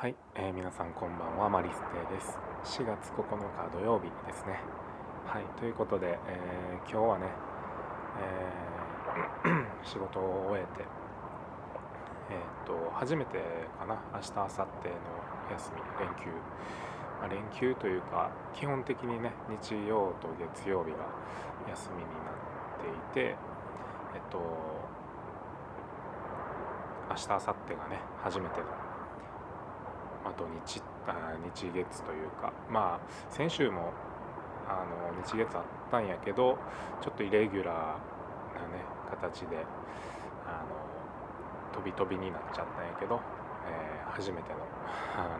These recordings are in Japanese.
はい、えー、皆さんこんばんはマリステです。4月9日土曜日ですね。はいということで、えー、今日はね、えー、仕事を終えてえっ、と初めてかな明日明後日の休み連休、まあ、連休というか基本的にね日曜と月曜日が休みになっていてえっと明日明後日がね初めてのあ、土日あ日月というかまあ先週もあの日月あったんやけどちょっとイレギュラーなね形であの飛び飛びになっちゃったんやけど、えー、初めてのあの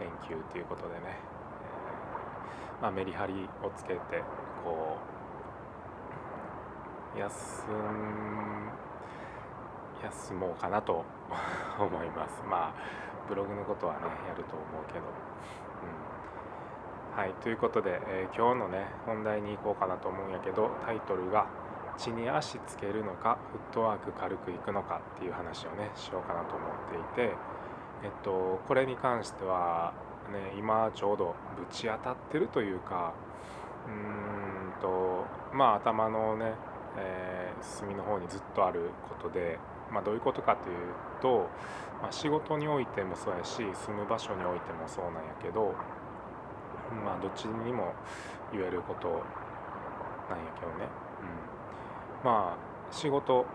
連休ということでね、えー、まあ、メリハリをつけてこう休休もうかなと思います。まあブログのことはねやると思うけど、うん、はいということで、えー、今日のね本題に行こうかなと思うんやけどタイトルが「地に足つけるのかフットワーク軽くいくのか」っていう話をねしようかなと思っていてえっとこれに関してはね今ちょうどぶち当たってるというかうーんとまあ頭のね、えー、隅の方にずっとあることでまあ、どういうことかというと、まあ、仕事においてもそうやし住む場所においてもそうなんやけど、まあ、どっちにも言えることなんやけどね、うん、まあ仕事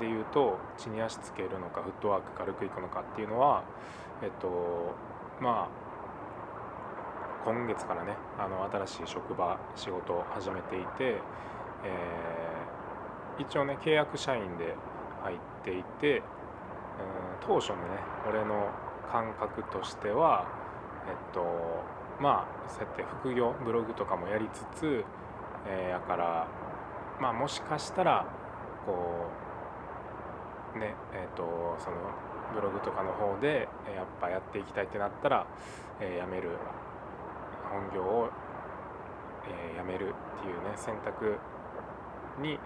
で言うと地に足つけるのかフットワーク軽くいくのかっていうのはえっとまあ今月からねあの新しい職場仕事を始めていて、えー、一応ね契約社員で入っていて、うん、当初のね俺の感覚としてはえっとまあそうやって副業ブログとかもやりつつ、えー、やからまあもしかしたらこうねえっとそのブログとかの方でやっぱやっていきたいってなったら、えー、辞める本業を、えー、辞めるっていうね選択に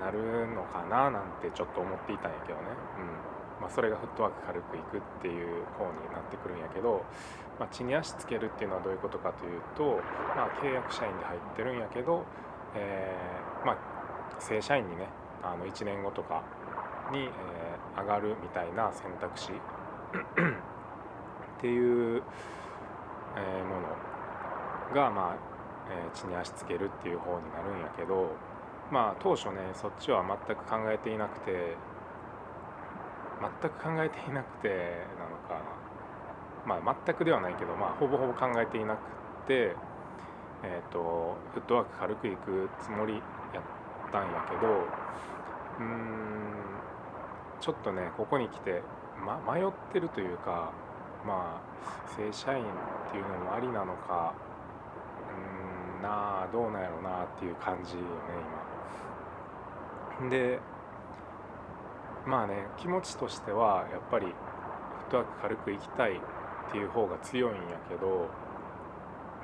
なるのかななんてちょっと思っていたんやけどね、うん。まあ、それがフットワーク軽くいくっていう方になってくるんやけど、まあ、地に足つけるっていうのはどういうことかというと、まあ、契約社員で入ってるんやけど、えー、まあ、正社員にねあの1年後とかに、えー、上がるみたいな選択肢。っていう、えー、ものが、まあえー、地に足つけるっていう方になるんやけどまあ当初ねそっちは全く考えていなくて全く考えていなくてなのかまあ全くではないけどまあほぼほぼ考えていなくてえっ、ー、とフットワーク軽くいくつもりやったんやけどうーんちょっとねここに来て、ま、迷ってるというかまあ正社員っていうのもありなのかうーんなあどうなんやろうなっていう感じよね今。でまあね気持ちとしてはやっぱりフットワーク軽くいきたいっていう方が強いんやけど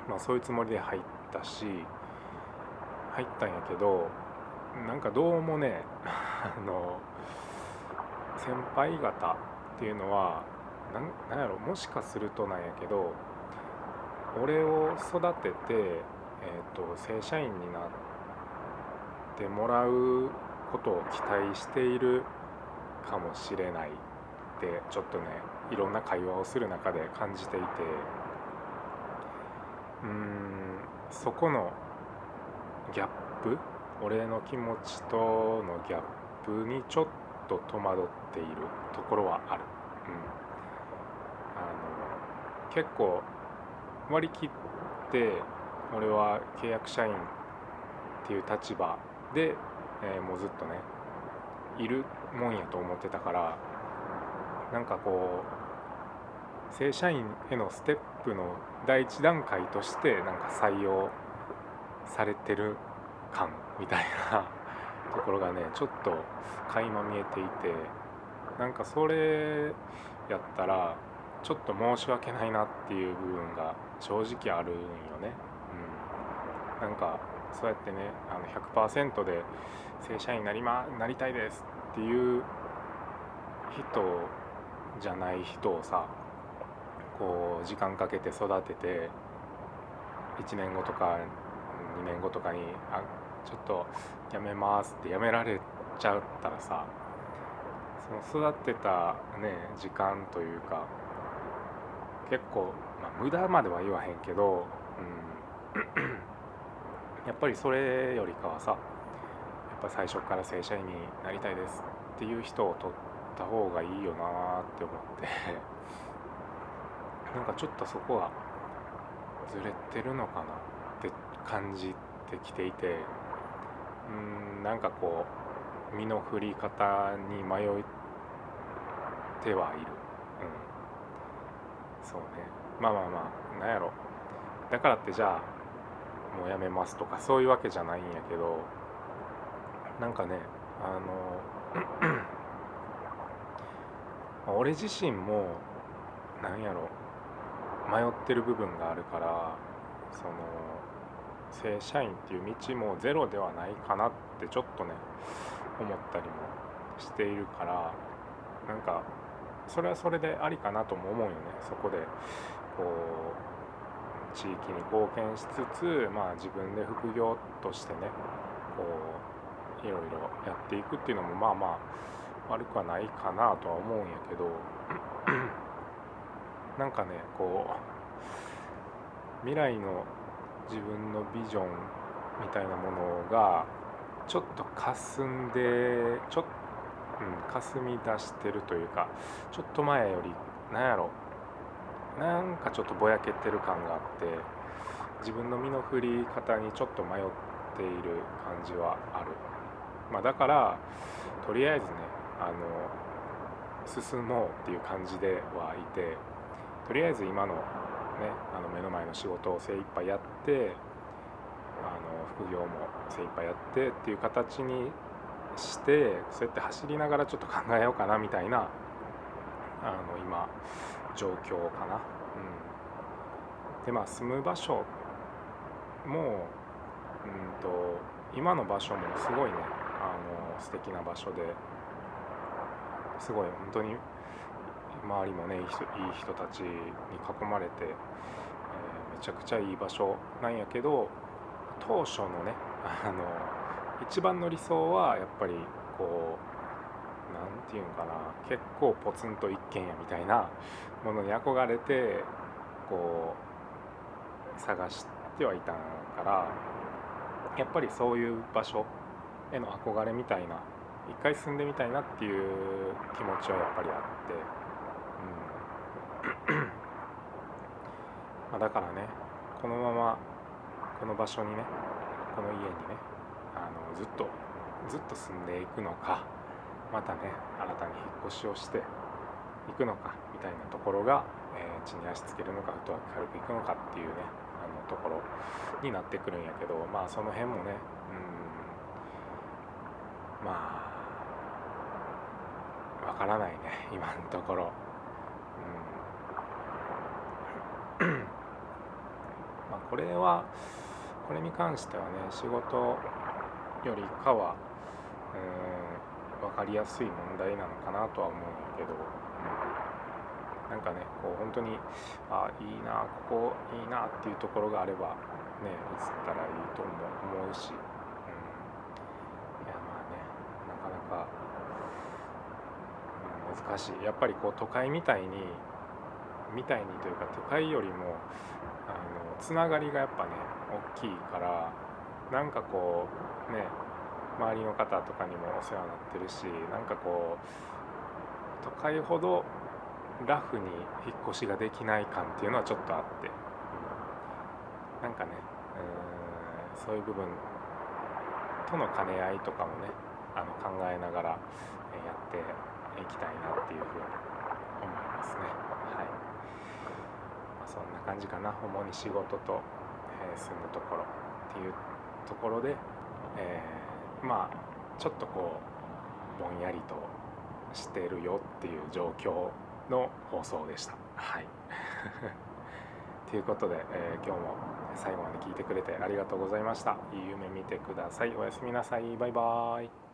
まあそういうつもりで入ったし入ったんやけどなんかどうもね あの先輩方っていうのは何やろもしかするとなんやけど俺を育てて、えーと正社員になってもらうことを期待しているかもしれないってちょっとねいろんな会話をする中で感じていてうーんそこのギャップ俺の気持ちとのギャップにちょっと戸惑っているところはある。うん、あの結構割り切って俺は契約社員っていう立場でえー、もうずっとねいるもんやと思ってたからなんかこう正社員へのステップの第一段階としてなんか採用されてる感みたいな ところがねちょっと垣間見えていてなんかそれやったらちょっと申し訳ないなっていう部分が正直あるんよね。うん、なんかそうやってねあの100%で正社員になり,、ま、なりたいですっていう人じゃない人をさこう時間かけて育てて1年後とか2年後とかに「あちょっとやめます」ってやめられちゃったらさその育てたね時間というか結構、まあ、無駄までは言わへんけど、うん、やっぱりそれよりかはさぱ最初から正社員になりたいですっていう人を取った方がいいよなって思って。なんかちょっとそこはずれてるのかなって感じてきていて。うんなんかこう身の振り方に迷ってはいる、うん、そうね。まあまあまあなんやろ。だからってじゃあもうやめますとかそういうわけじゃないんやけど。なんかねあの 俺自身もなんやろ迷ってる部分があるからその正社員っていう道もゼロではないかなってちょっとね思ったりもしているからなんかそれはそれでありかなとも思うよね。そこでこう地域に貢献しつつまあ自分で副業としてねこういろいろやっていくっていうのもまあまあ悪くはないかなとは思うんやけど なんかねこう未来の自分のビジョンみたいなものがちょっと霞んでちょっとうん、霞み出してるというかちょっと前よりなんやろ。なんかちょっとぼやけてる感があって自分の身の振り方にちょっと迷っている感じはある、まあ、だからとりあえずねあの進もうっていう感じではいてとりあえず今のねあの目の前の仕事を精一杯やってあの副業も精一杯やってっていう形にしてそうやって走りながらちょっと考えようかなみたいなあの今状況かな。うん、でまあ住む場所もうんと今の場所もすごいねあの素敵な場所ですごい本当に周りもねいい人いい人たちに囲まれて、えー、めちゃくちゃいい場所なんやけど当初のね あの一番の理想はやっぱりこう何て言うんかな結構ポツンと一軒家みたいなものに憧れてこう探してはいたからやっぱりそういう場所への憧れみたいな一回住んでみたいなっていう気持ちはやっぱりあって、うん。まあ、だからねこのままこの場所にねこの家にねあのずっとずっと住んでいくのかまたね新たに引っ越しをしていくのかみたいなところが、えー、地に足つけるのかフットワーク軽くいくのかっていうねあのところになってくるんやけどまあその辺もねうん。まあわからないね 今のところ。うん。まあ、これはこれに関してはね仕事よりかはうん分かりやすい問題なのかなとは思うんやけど、うん、なんかねこう本当にあいいなここいいなっていうところがあればね移ったらいいと思うし、うん、いやまあねなかなか、うん、難しい。やっぱりこう都会みたいにみたいにというか都会よりもあのつながりがやっぱね大きいからなんかこうね周りの方とかにもお世話になってるしなんかこう都会ほどラフに引っ越しができない感っていうのはちょっとあって、うん、なんかねうんそういう部分との兼ね合いとかもねあの考えながらやっていきたいなっていうふうに思いますね。はい、まあ、そんな感じかな主に仕事と、えー、住むところっていうところで、えー、まあちょっとこうぼんやりとしてるよっていう状況の放送でした。はい ということで、えー、今日も最後まで聞いてくれてありがとうございました。いい夢見てください。おやすみなさい。バイバーイ。